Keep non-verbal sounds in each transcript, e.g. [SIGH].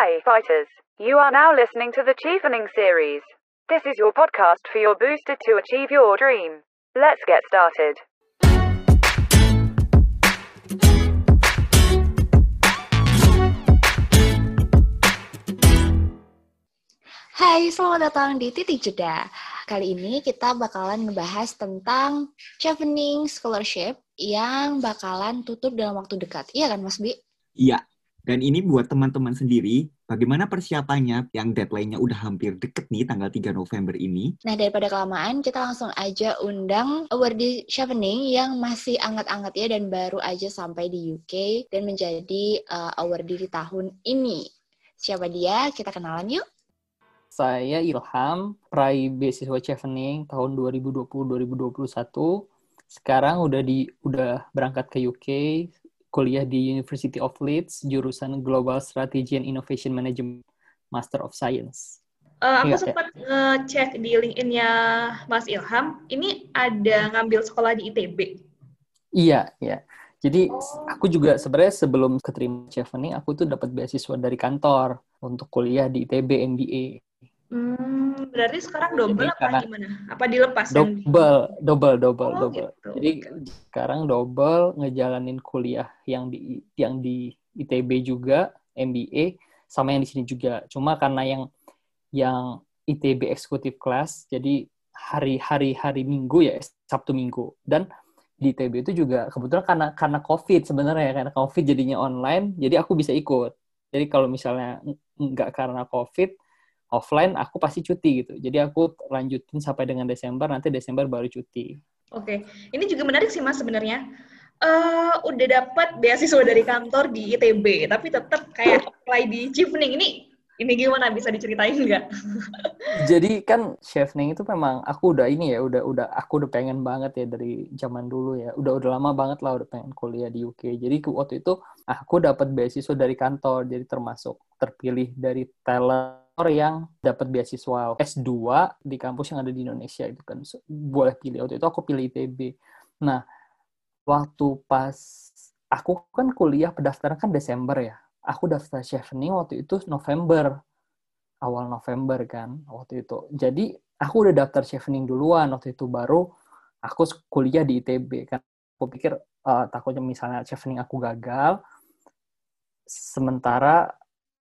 Hi, fighters. You are now listening to the Chevening series. This is your podcast for your booster to achieve your dream. Let's get started. Hai, selamat datang di Titik Jeda. Kali ini kita bakalan ngebahas tentang Chevening Scholarship yang bakalan tutup dalam waktu dekat. Iya kan, Mas Bi? Iya. Dan ini buat teman-teman sendiri, bagaimana persiapannya yang deadline-nya udah hampir deket nih tanggal 3 November ini. Nah, daripada kelamaan, kita langsung aja undang awardee Chevening yang masih anget-anget ya dan baru aja sampai di UK dan menjadi uh, awardee di tahun ini. Siapa dia? Kita kenalan yuk. Saya Ilham, peraih beasiswa Chevening tahun 2020-2021. Sekarang udah di udah berangkat ke UK, kuliah di University of Leeds, jurusan Global Strategy and Innovation Management, Master of Science. Uh, aku Iya, sempat ngecek di LinkedIn-nya Mas Ilham, ini ada ngambil sekolah di ITB. Iya, iya. Jadi aku juga sebenarnya sebelum keterima Chevening, aku tuh dapat beasiswa dari kantor untuk kuliah di ITB MBA. Hmm, berarti sekarang double Jadi apa gimana? Apa dilepas? yang di- Double, double, double, Oh, double. gitu. Jadi sekarang double ngejalanin kuliah yang di yang di ITB juga MBA sama yang di sini juga. Cuma karena yang yang ITB Executive Class jadi hari-hari hari Minggu ya Sabtu Minggu dan di ITB itu juga kebetulan karena karena COVID sebenarnya karena COVID jadinya online jadi aku bisa ikut. Jadi kalau misalnya nggak karena COVID offline aku pasti cuti gitu. Jadi aku lanjutin sampai dengan Desember nanti Desember baru cuti. Oke, ini juga menarik sih Mas sebenarnya. Eh, udah dapat beasiswa dari kantor di ITB, tapi tetap kayak apply di Chevening. Ini ini gimana bisa diceritain nggak? [LAUGHS] Jadi kan chevening itu memang aku udah ini ya, udah udah aku udah pengen banget ya dari zaman dulu ya. Udah udah lama banget lah udah pengen kuliah di UK. Jadi waktu itu aku dapat beasiswa dari kantor, jadi termasuk terpilih dari talent yang dapat beasiswa S2 di kampus yang ada di Indonesia itu kan boleh pilih waktu itu aku pilih ITB. Nah, waktu pas aku kan kuliah pendaftaran kan Desember ya. Aku daftar chevening waktu itu November awal November kan waktu itu. Jadi aku udah daftar chevening duluan waktu itu baru aku kuliah di ITB kan. Aku pikir eh, takutnya misalnya chevening aku gagal, sementara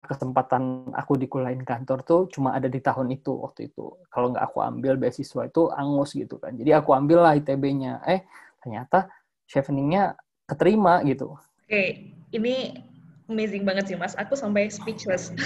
kesempatan aku dikuliahin kantor tuh cuma ada di tahun itu waktu itu. Kalau nggak aku ambil beasiswa itu angus gitu kan. Jadi aku ambil lah ITB-nya. Eh ternyata cheveningnya keterima gitu. Oke, ini amazing banget sih Mas. Aku sampai speechless. [LAUGHS]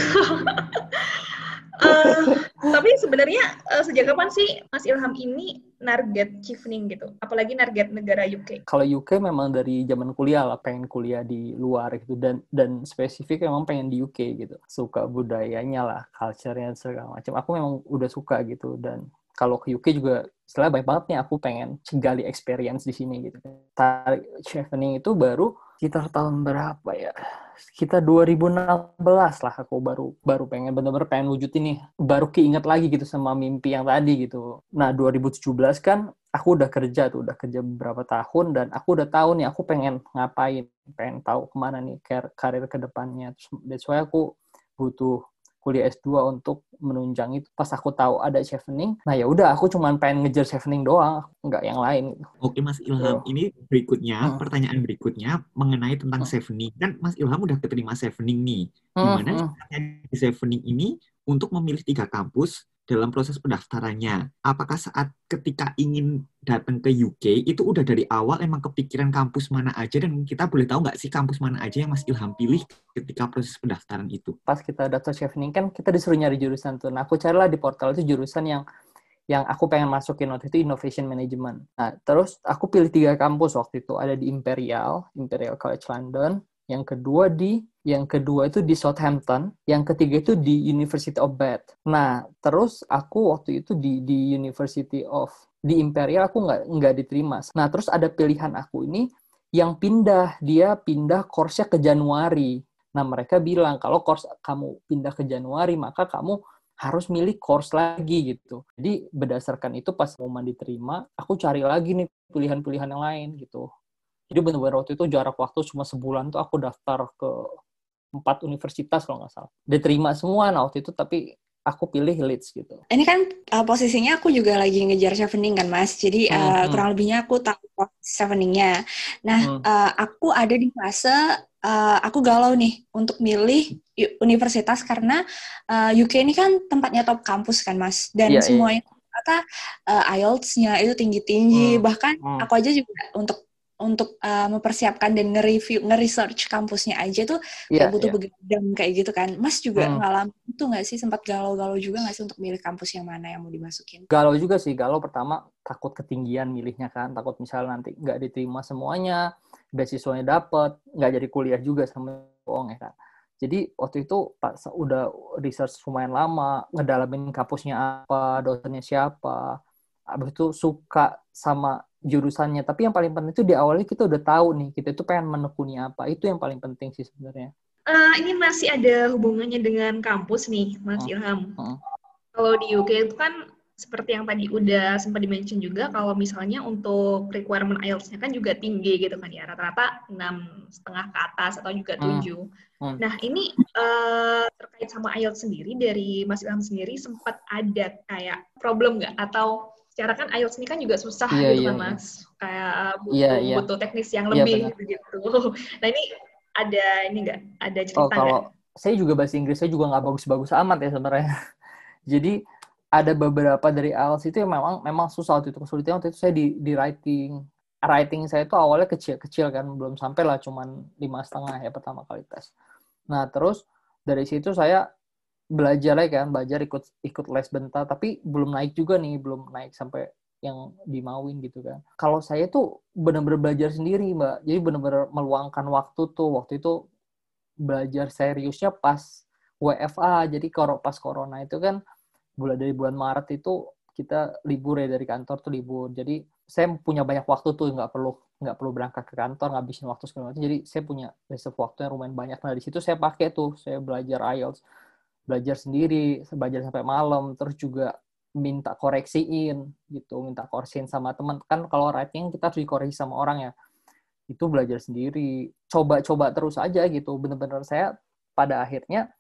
Eh, tapi sebenarnya eh, sejak kapan sih Mas Ilham ini target Chevening gitu? Apalagi target negara UK? kalau UK memang dari zaman kuliah lah pengen kuliah di luar gitu. Dan dan spesifik memang pengen di UK gitu. Suka budayanya lah culture-nya segala macam. Aku memang udah suka gitu. Dan kalau ke UK juga setelah banyak banget nih aku pengen gali experience di sini gitu. Tarik chevening itu baru sekitar tahun berapa ya sekitar 2016 lah aku baru baru pengen bener-bener pengen wujudin nih. Baru keinget lagi gitu sama mimpi yang tadi gitu. Nah 2017 kan aku udah kerja tuh udah kerja beberapa tahun dan aku udah tahu nih aku pengen ngapain pengen tahu ke mana nih kar- karir ke depannya Terus that's why aku butuh kuliah S2 untuk menunjang itu pas aku tahu ada chevening nah ya udah aku cuman pengen ngejar chevening doang nggak yang lain Oke Mas Ilham, ini berikutnya, Hmm. pertanyaan berikutnya mengenai tentang Hmm. Chevening. Kan Mas Ilham udah keterima Chevening nih. Hmm, Gimana hmm. di Chevening ini untuk memilih tiga kampus dalam proses pendaftarannya? Apakah saat ketika ingin datang ke UK itu udah dari awal emang kepikiran kampus mana aja dan kita boleh tahu nggak sih kampus mana aja yang Mas Ilham pilih ketika proses pendaftaran itu? pas kita daftar chevening kan kita disuruh nyari jurusan tuh. Nah, aku carilah di portal itu jurusan yang yang aku pengen masukin waktu itu innovation management. Nah, terus aku pilih tiga kampus waktu itu ada di Imperial, Imperial College London, yang kedua di yang kedua itu di Southampton, yang ketiga itu di University of Bath. Nah, terus aku waktu itu di di University of di Imperial aku nggak nggak diterima. Nah, terus ada pilihan aku ini yang pindah, dia pindah course-nya ke Januari. Nah, mereka bilang kalau course kamu pindah ke Januari, maka kamu harus milih course lagi gitu. Jadi berdasarkan itu pas mau diterima, aku cari lagi nih pilihan-pilihan yang lain gitu. Jadi benar-benar waktu itu jarak waktu cuma sebulan tuh aku daftar ke empat universitas kalau nggak salah. Diterima semua nah waktu itu tapi aku pilih Leeds gitu. Ini kan uh, posisinya aku juga lagi ngejar chevening kan mas, jadi uh, Hmm, kurang lebihnya aku tahu cheveningnya. Nah, Hmm. uh, aku ada di fase uh, aku galau nih untuk milih universitas karena uh, UK ini kan tempatnya top kampus kan mas, dan Iya, iya. semuanya kata uh, IELTS-nya itu tinggi-tinggi, Hmm, bahkan hmm. aku aja juga untuk untuk uh, mempersiapkan dan nge-review, nge-research kampusnya aja tuh kayak butuh iya. begadang kayak gitu kan. Mas juga Hmm. ngalamin itu nggak sih sempat galau-galau juga nggak sih untuk milih kampus yang mana yang mau dimasukin? Galau juga sih, galau pertama takut ketinggian milihnya kan, takut misalnya nanti nggak diterima semuanya, beasiswanya dapet, nggak jadi kuliah juga sama bohong ya kan. Jadi waktu itu pas udah research lumayan lama, ngedalamin kampusnya apa, dosennya siapa, habis itu suka sama jurusannya. Tapi yang paling penting itu di awalnya kita udah tahu nih, kita itu pengen menekuni apa. Itu yang paling penting sih sebenarnya. Eh, ini masih ada hubungannya dengan kampus nih, Mas Hmm. Ilham. Hmm. Kalau di UK itu kan seperti yang tadi udah sempat dimention juga, kalau misalnya untuk requirement IELTS-nya kan juga tinggi gitu kan ya, rata-rata enam setengah ke atas atau juga Hmm. tujuh. Hmm. Nah ini eh, terkait sama IELTS sendiri dari Mas Ilham sendiri sempat ada kayak problem nggak? Atau secara kan IELTS ini kan juga susah Iya, gitu iya, kan iya. Mas, kayak butuh Iya, iya. butuh teknis yang Iya, lebih benar. gitu. [LAUGHS] Nah ini ada ini nggak? Ada Oh, cerita nggak? kalau saya juga bahasa Inggrisnya juga nggak bagus-bagus amat ya sebenarnya. [LAUGHS] Jadi ada beberapa dari IELTS itu yang memang memang susah waktu itu kesulitan waktu itu saya di di writing. Writing saya itu awalnya kecil-kecil kan, belum sampai lah cuman lima setengah ya pertama kali tes. Nah terus dari situ saya belajar lagi kan, belajar ikut ikut les bentar, tapi belum naik juga nih, belum naik sampai yang dimauin gitu kan. Kalau saya tuh benar-benar belajar sendiri mbak, jadi benar-benar meluangkan waktu tuh waktu itu belajar seriusnya pas WFA. Jadi kalau pas corona itu kan mulai dari bulan Maret itu kita libur ya dari kantor tuh libur. Jadi saya punya banyak waktu tuh nggak perlu nggak perlu berangkat ke kantor ngabisin waktu segala macam. Jadi saya punya reserve waktu yang lumayan banyak. Nah di situ saya pakai tuh saya belajar IELTS, belajar sendiri, belajar sampai malam, terus juga minta koreksiin gitu, minta koreksiin sama teman. Kan kalau writing kita harus dikoreksi sama orang ya. Itu belajar sendiri. Coba-coba terus aja gitu. Bener-bener saya pada akhirnya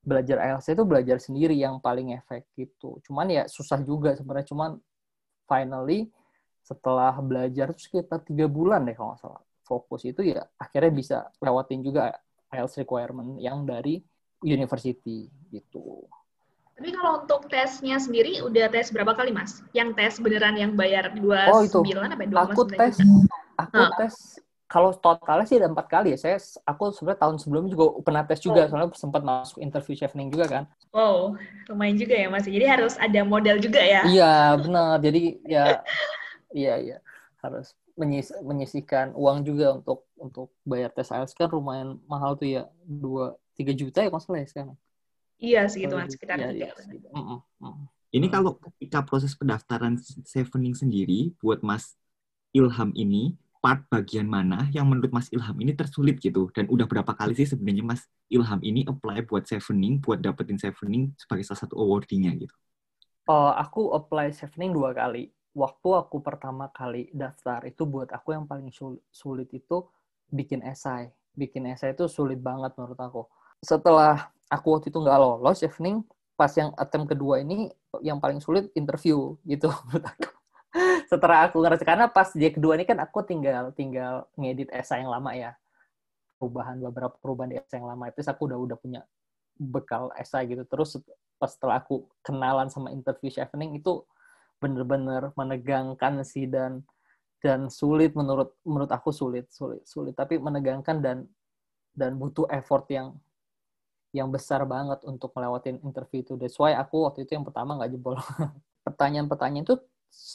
belajar IELTS itu belajar sendiri yang paling efek gitu. Cuman ya susah juga sebenarnya. Cuman finally setelah belajar itu sekitar tiga bulan deh kalau nggak salah. Fokus itu ya akhirnya bisa lewatin juga IELTS requirement yang dari university gitu Tapi kalau untuk tesnya sendiri udah tes berapa kali mas? Yang tes beneran yang bayar 29 Oh, itu. apa 2,9 aku tes juta? aku Hah. tes kalau totalnya sih ada empat kali ya saya aku sebenarnya tahun sebelumnya juga pernah tes juga Oh. soalnya sempat masuk interview chevening juga kan Wow, lumayan juga ya mas. Jadi harus ada modal juga ya? Iya, benar. Jadi ya [LAUGHS] iya iya harus menyis menyisihkan uang juga untuk untuk bayar tes IELTS kan lumayan mahal tuh ya. 2 3 juta ya kalau salah ya sekarang. Iya segitu Dua mas, juta. sekitar Iya, tiga. iya, segitu. Mm-mm, mm. Ini kalau ketika proses pendaftaran Sevening sendiri buat Mas Ilham ini, part bagian mana yang menurut Mas Ilham ini tersulit gitu? Dan udah berapa kali sih sebenarnya Mas Ilham ini apply buat Sevening, buat dapetin Sevening sebagai salah satu awardee-nya gitu? Oh, aku apply chevening dua kali. Waktu aku pertama kali daftar itu buat aku yang paling sul- sulit itu bikin esai. Bikin esai itu sulit banget menurut aku. Setelah aku waktu itu nggak lolos chevening, pas yang attempt kedua ini yang paling sulit interview gitu menurut [LAUGHS] aku. Setelah aku ngerasa karena pas dia kedua ini kan aku tinggal tinggal ngedit esai yang lama ya. Perubahan beberapa perubahan di esai yang lama itu aku udah udah punya bekal esai gitu. Terus pas setelah aku kenalan sama interview chevening itu bener-bener menegangkan sih dan dan sulit menurut menurut aku sulit sulit sulit tapi menegangkan dan dan butuh effort yang yang besar banget untuk melewatin interview itu. That's why aku waktu itu yang pertama nggak jebol. [LAUGHS] Pertanyaan-pertanyaan itu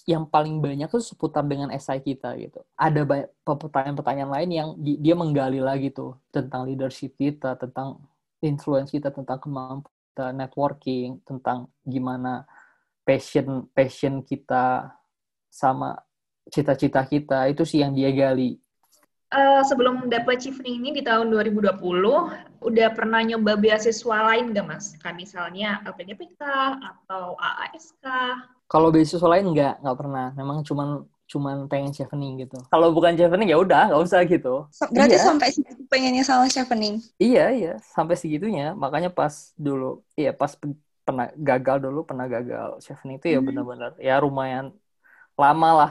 yang paling banyak tuh seputar dengan esai kita gitu. Ada pertanyaan-pertanyaan lain yang di- dia menggali lagi tuh tentang leadership kita, tentang influence kita, tentang kemampuan networking, tentang gimana passion passion kita sama cita-cita kita itu sih yang dia gali. Eh, sebelum dapat chevening ini di tahun 2020, udah pernah nyoba beasiswa lain nggak mas? Kayak misalnya LPDPK atau AASK? Kalau beasiswa lain nggak nggak pernah. Memang cuman cuman pengen chevening gitu. Kalau bukan chevening ya udah nggak usah gitu. Berarti Iya. sampai segitu pengennya sama chevening. Iya iya sampai segitunya. Makanya pas dulu iya pas pe- pernah gagal dulu pernah gagal chevening itu ya Hmm. benar-benar ya lumayan lama lah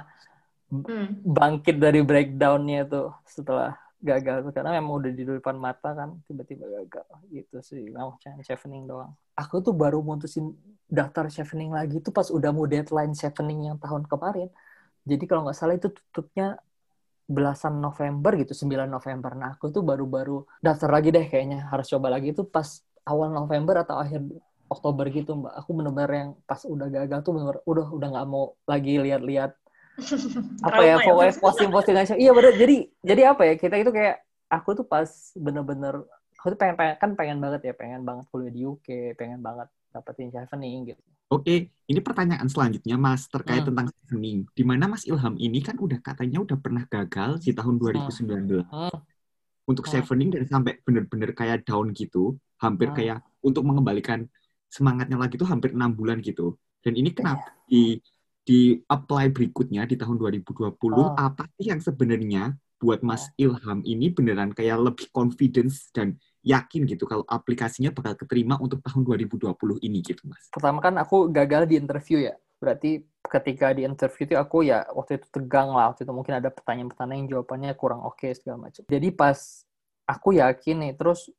Hmm. bangkit dari breakdownnya tuh setelah gagal. Tuh karena memang udah di depan mata kan tiba-tiba gagal. Gitu sih mau chevening doang. Aku tuh baru mutusin daftar chevening lagi tuh pas udah mau deadline chevening yang tahun kemarin. Jadi kalau nggak salah itu tutupnya belasan November gitu 9 November. Nah aku tuh baru-baru daftar lagi deh kayaknya. Harus coba lagi itu pas awal November atau akhir Oktober gitu mbak. Aku bener-bener yang pas udah gagal tuh bener udah udah nggak mau lagi lihat-lihat [LAUGHS] apa ya Trauma pokoknya posting-posting aja iya bener jadi jadi apa ya kita itu kayak aku tuh pas bener-bener aku tuh pengen, pengen kan pengen banget ya pengen banget kuliah di UK pengen banget dapetin chevening gitu Oke, ini pertanyaan selanjutnya Mas terkait Hmm. tentang chevening. Di mana Mas Ilham ini kan udah katanya udah pernah gagal di tahun 2019 Hmm. untuk Hmm. chevening dan sampai bener-bener kayak down gitu, hampir Hmm. kayak untuk mengembalikan semangatnya lagi tuh hampir enam bulan gitu. Dan ini Iya. kenapa di di apply berikutnya di tahun 2020 Oh. apa sih yang sebenarnya buat Mas Ilham ini beneran kayak lebih confidence dan yakin gitu kalau aplikasinya bakal keterima untuk tahun 2020 ini gitu Mas. pertama kan aku gagal di interview ya berarti ketika di interview itu aku ya waktu itu tegang lah waktu itu mungkin ada pertanyaan-pertanyaan yang jawabannya kurang oke segala macam jadi pas aku yakin nih terus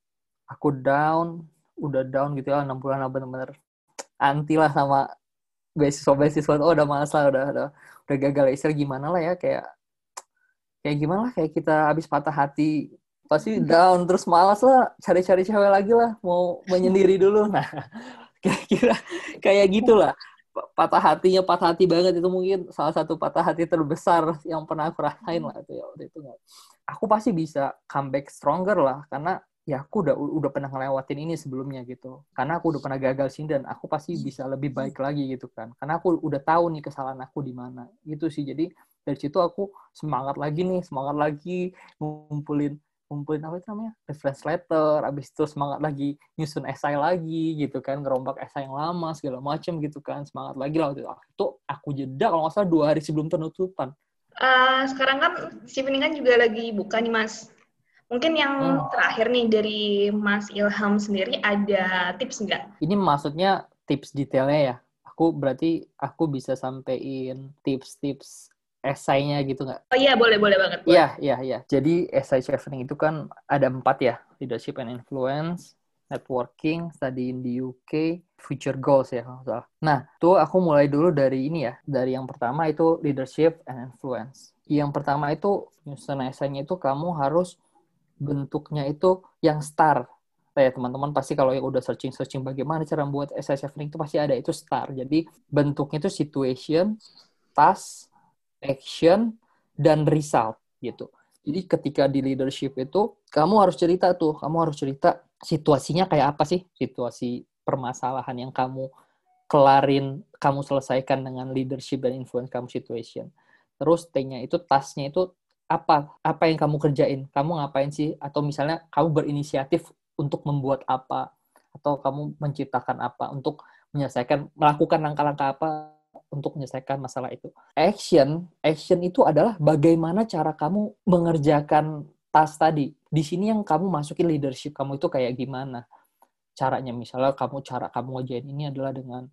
aku down udah down gitu ya enam bulan bener-bener anti lah sama beasiswa beasiswa oh udah males lah udah udah udah gagal istilah gimana lah ya kayak kayak gimana lah kayak kita habis patah hati. Pasti down terus malas lah cari-cari cewek lagi lah mau menyendiri [LAUGHS] dulu. Nah [LAUGHS] kira-kira kayak gitulah. Pa- patah hatinya patah hati banget itu mungkin salah satu patah hati terbesar yang pernah aku rasain lah itu ya waktu itu. Aku pasti bisa comeback stronger lah karena ya aku udah udah pernah ngelewatin ini sebelumnya gitu. Karena aku udah pernah gagal sini dan aku pasti bisa lebih baik lagi gitu kan. Karena aku udah tahu nih kesalahan aku di mana. Gitu sih. Jadi dari situ aku semangat lagi nih semangat lagi ngumpulin ngumpulin apa itu namanya? Reference letter abis itu semangat lagi nyusun esai lagi gitu kan ngerombak esai yang lama segala macam gitu kan. Semangat lagi lah waktu itu. Itu aku jeda kalau nggak salah dua hari sebelum penutupan. Eh, sekarang kan Steven kan juga lagi buka nih Mas. Mungkin yang Hmm. terakhir nih dari Mas Ilham sendiri ada tips nggak? ini maksudnya tips detailnya ya aku berarti aku bisa sampein tips-tips esainya gitu nggak Oh iya boleh boleh banget. Iya, iya, iya. Jadi essay chevening itu kan ada empat ya. Leadership and influence, networking, study in the UK, future goals ya kalau salah. Nah, tuh aku mulai dulu dari ini ya. Dari yang pertama itu leadership and influence. Yang pertama itu nyusun essay-nya itu kamu harus bentuknya itu yang star. Ya, teman-teman pasti kalau yang udah searching-searching bagaimana cara membuat essay chevening itu pasti ada itu star. Jadi bentuknya itu situation, task, action, dan result gitu. Jadi ketika di leadership itu kamu harus cerita tuh, kamu harus cerita situasinya kayak apa sih? Situasi permasalahan yang kamu kelarin, kamu selesaikan dengan leadership dan influence kamu situation. Terus T-nya itu tasknya itu apa? Apa yang kamu kerjain? Kamu ngapain sih? Atau misalnya kamu berinisiatif untuk membuat apa? Atau kamu menciptakan apa untuk menyelesaikan, melakukan langkah-langkah apa untuk menyelesaikan masalah itu. Action, action itu adalah bagaimana cara kamu mengerjakan tas tadi. Di sini yang kamu masukin leadership kamu itu kayak gimana caranya. Misalnya kamu cara kamu ngerjain ini adalah dengan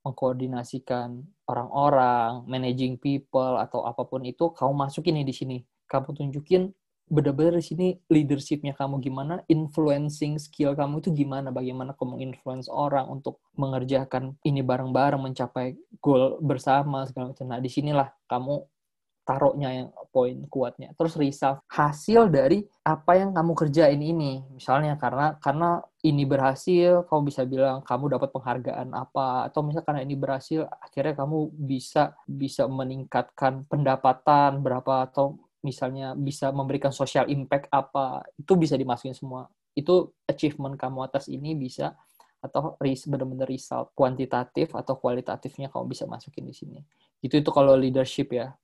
mengkoordinasikan orang-orang, managing people atau apa pun itu kamu masukin nih di sini. Kamu tunjukin benar-benar di sini leadershipnya kamu gimana, influencing skill kamu itu gimana, bagaimana kamu influence orang untuk mengerjakan ini bareng-bareng, mencapai goal bersama segala macam. Nah, di sinilah kamu taruhnya yang poin kuatnya. Terus result hasil dari apa yang kamu kerjain ini. Misalnya karena karena ini berhasil, kamu bisa bilang kamu dapat penghargaan apa atau misalnya karena ini berhasil akhirnya kamu bisa bisa meningkatkan pendapatan berapa atau misalnya bisa memberikan social impact apa itu bisa dimasukin semua. Itu achievement kamu atas ini bisa atau benar-benar result kuantitatif atau kualitatifnya kamu bisa masukin di sini. Itu itu kalau leadership ya.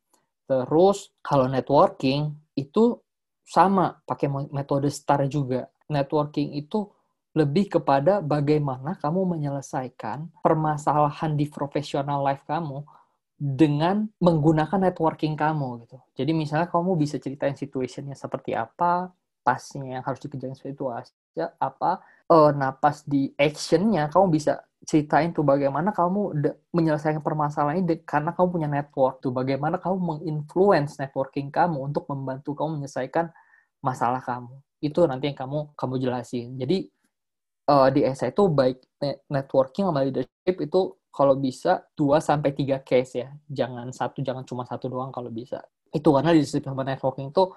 Terus kalau networking itu sama pakai metode STAR juga. Networking itu lebih kepada bagaimana kamu menyelesaikan permasalahan di professional life kamu dengan menggunakan networking kamu gitu. Jadi misalnya kamu bisa ceritain situationnya seperti apa, pasnya yang harus dikejar situasi apa, uh, napas di actionnya kamu bisa ceritain tuh bagaimana kamu menyelesaikan permasalahan ini karena kamu punya network tuh. Bagaimana kamu menginfluence networking kamu untuk membantu kamu menyelesaikan masalah kamu. Itu nanti yang kamu kamu jelasin. Jadi uh, di essay itu baik networking sama leadership itu kalau bisa 2 sampai 3 case ya. Jangan satu, jangan cuma satu doang kalau bisa. Itu karena di sama networking itu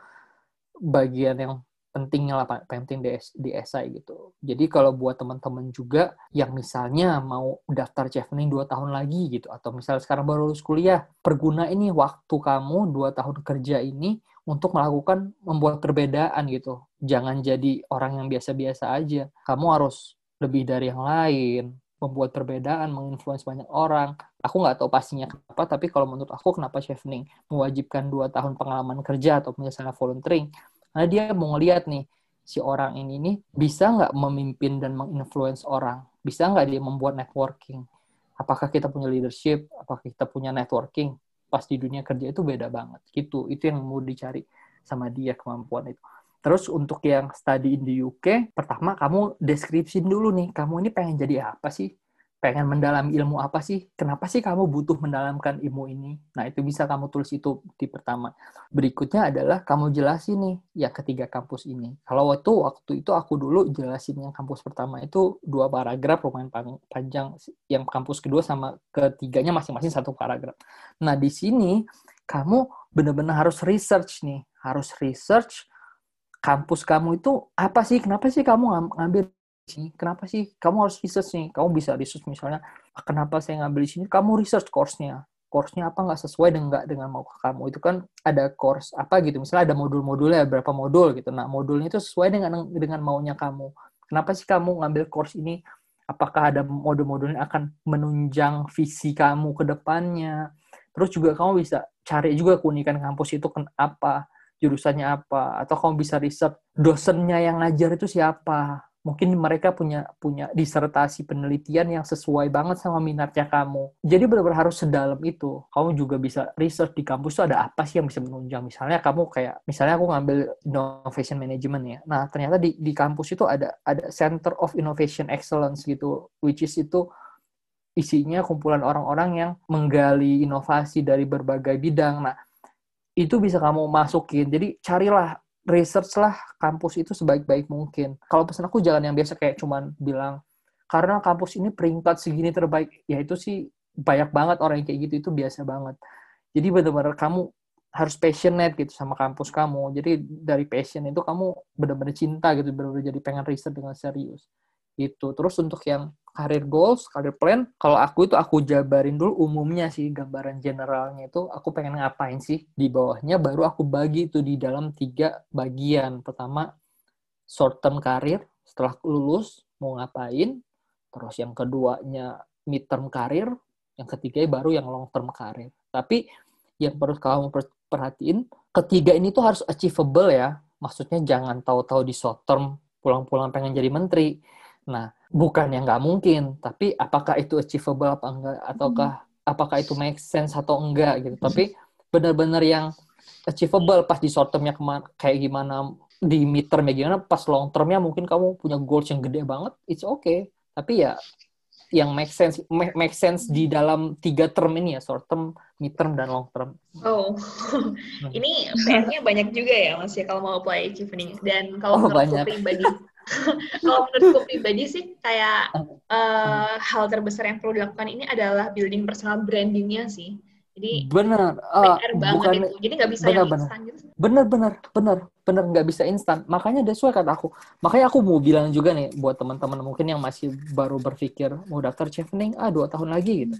bagian yang pentingnya lah penting di, di esai gitu. Jadi kalau buat teman-teman juga yang misalnya mau daftar chevening 2 tahun lagi gitu atau misalnya sekarang baru lulus kuliah, perguna ini waktu kamu 2 tahun kerja ini untuk melakukan membuat perbedaan gitu. Jangan jadi orang yang biasa-biasa aja. Kamu harus lebih dari yang lain, membuat perbedaan, menginfluence banyak orang. Aku nggak tahu pastinya kenapa, tapi kalau menurut aku kenapa Chevening mewajibkan dua tahun pengalaman kerja atau misalnya volunteering, karena dia mau ngeliat nih, si orang ini nih bisa nggak memimpin dan menginfluence orang, bisa nggak dia membuat networking, apakah kita punya leadership, apakah kita punya networking, pas di dunia kerja itu beda banget, gitu, itu yang mau dicari sama dia kemampuan itu. Terus untuk yang study in the UK, pertama kamu deskripsi dulu nih, kamu ini pengen jadi apa sih? Pengen mendalami ilmu apa sih? Kenapa sih kamu butuh mendalamkan ilmu ini? Nah, itu bisa kamu tulis itu di pertama. Berikutnya adalah kamu jelasin nih, ya ketiga kampus ini. Kalau waktu waktu itu aku dulu jelasin yang kampus pertama itu dua paragraf lumayan panjang, yang kampus kedua sama ketiganya masing-masing satu paragraf. Nah, di sini kamu benar-benar harus research nih, harus research kampus kamu itu apa sih? Kenapa sih kamu ngambil sini? Kenapa sih kamu harus research nih? Kamu bisa research misalnya, ah, kenapa saya ngambil di sini? Kamu research course-nya. Course-nya apa nggak sesuai dengan dengan mau kamu. Itu kan ada course apa gitu. Misalnya ada modul-modulnya, berapa modul gitu. Nah, modulnya itu sesuai dengan dengan maunya kamu. Kenapa sih kamu ngambil course ini? Apakah ada modul-modulnya akan menunjang visi kamu ke depannya? Terus juga kamu bisa cari juga keunikan kampus itu apa jurusannya apa atau kamu bisa riset dosennya yang ngajar itu siapa mungkin mereka punya punya disertasi penelitian yang sesuai banget sama minatnya kamu. Jadi benar-benar harus sedalam itu. Kamu juga bisa research di kampus itu ada apa sih yang bisa menunjang. Misalnya kamu kayak, misalnya aku ngambil innovation management ya. Nah ternyata di di kampus itu ada ada Center of Innovation Excellence gitu, which is itu isinya kumpulan orang-orang yang menggali inovasi dari berbagai bidang. Nah itu bisa kamu masukin. Jadi carilah research lah kampus itu sebaik-baik mungkin. Kalau pesan aku jangan yang biasa kayak cuman bilang karena kampus ini peringkat segini terbaik, ya itu sih banyak banget orang yang kayak gitu itu biasa banget. Jadi benar-benar kamu harus passionate gitu sama kampus kamu. Jadi dari passion itu kamu benar-benar cinta gitu, benar-benar jadi pengen riset dengan serius. Itu. Terus untuk yang career goals, career plan, kalau aku itu aku jabarin dulu umumnya sih gambaran generalnya itu aku pengen ngapain sih di bawahnya baru aku bagi itu di dalam tiga bagian. Pertama short term career setelah lulus mau ngapain, terus yang keduanya mid term career, yang ketiga baru yang long term career. Tapi yang perlu kamu perhatiin, ketiga ini tuh harus achievable ya. Maksudnya jangan tahu-tahu di short term pulang-pulang pengen jadi menteri Nah, bukan yang nggak mungkin, tapi apakah itu achievable apa enggak, ataukah hmm. apakah itu make sense atau enggak gitu. Tapi benar-benar yang achievable pas di short termnya kayak gimana, di mid termnya gimana, pas long termnya mungkin kamu punya goals yang gede banget, it's okay. Tapi ya yang make sense make sense di dalam tiga term ini ya short term, mid term dan long term. Oh, hmm. [LAUGHS] ini PR-nya banyak juga ya mas ya kalau mau apply achievement dan kalau oh, menurut pribadi [LAUGHS] kalau menurutku pribadi sih kayak uh, hal terbesar yang perlu dilakukan ini adalah building personal brandingnya sih. Jadi benar, uh, banget bukan, itu. Jadi nggak bisa benar, yang instan gitu. Benar, benar, benar, benar nggak bisa instan. Makanya that's why kata aku. Makanya aku mau bilang juga nih buat teman-teman mungkin yang masih baru berpikir mau daftar chevening ah dua tahun lagi gitu.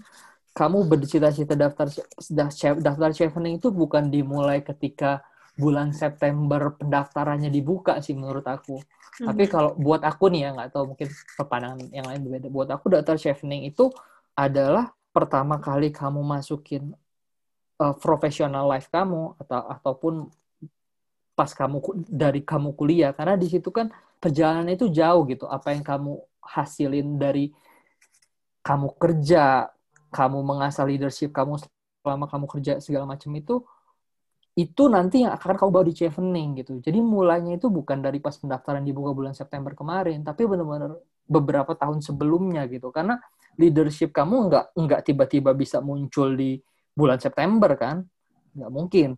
Kamu bercita-cita daftar daftar chevening itu bukan dimulai ketika bulan September pendaftarannya dibuka sih menurut aku tapi hmm. kalau buat aku nih ya nggak tahu mungkin pandangan yang lain berbeda. Buat aku daftar chevening itu adalah pertama kali kamu masukin uh, professional life kamu atau ataupun pas kamu dari kamu kuliah karena di situ kan perjalanan itu jauh gitu. Apa yang kamu hasilin dari kamu kerja, kamu mengasah leadership kamu selama kamu kerja segala macam itu itu nanti yang akan kamu bawa di chevening gitu. Jadi mulainya itu bukan dari pas pendaftaran dibuka bulan September kemarin, tapi benar-benar beberapa tahun sebelumnya gitu. Karena leadership kamu nggak nggak tiba-tiba bisa muncul di bulan September kan? Nggak mungkin.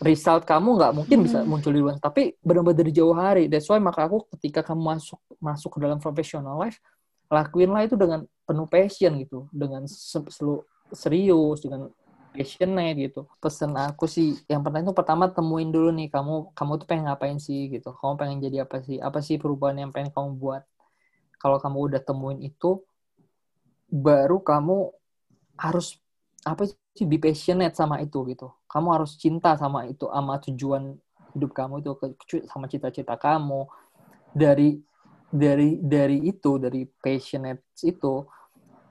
Result kamu nggak mungkin bisa muncul di bulan, tapi benar-benar dari jauh hari. That's why maka aku ketika kamu masuk masuk ke dalam professional life, lakuinlah itu dengan penuh passion gitu, dengan selalu serius, dengan passionate gitu. Pesan aku sih yang pertama itu pertama temuin dulu nih kamu kamu tuh pengen ngapain sih gitu. Kamu pengen jadi apa sih? Apa sih perubahan yang pengen kamu buat? Kalau kamu udah temuin itu baru kamu harus apa sih be passionate sama itu gitu. Kamu harus cinta sama itu sama tujuan hidup kamu itu sama cita-cita kamu dari dari dari itu dari passionate itu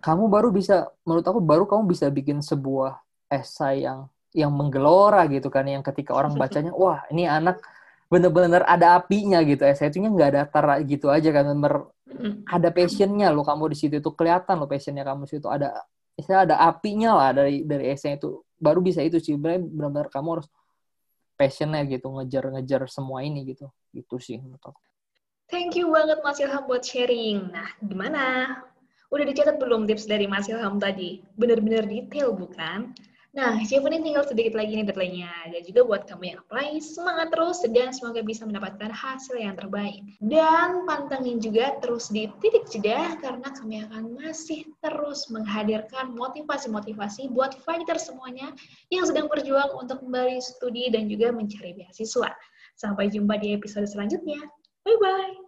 kamu baru bisa menurut aku baru kamu bisa bikin sebuah esai yang yang menggelora gitu kan yang ketika orang bacanya [LAUGHS] wah ini anak bener-bener ada apinya gitu esai itu nggak ada tara gitu aja kan bener ada passionnya lo kamu di situ itu kelihatan lo passionnya kamu situ ada istilah ada apinya lah dari dari esai itu baru bisa itu sih benar-benar kamu harus passionnya gitu ngejar-ngejar semua ini gitu gitu sih menurut aku. Thank you banget Mas Ilham buat sharing. Nah, gimana? Udah dicatat belum tips dari Mas Ilham tadi? Bener-bener detail bukan? Nah, ini tinggal sedikit lagi nih deadline-nya. Dan juga buat kamu yang apply, semangat terus dan semoga bisa mendapatkan hasil yang terbaik. Dan pantengin juga terus di titik jeda karena kami akan masih terus menghadirkan motivasi-motivasi buat fighter semuanya yang sedang berjuang untuk kembali studi dan juga mencari beasiswa. Sampai jumpa di episode selanjutnya. Bye-bye.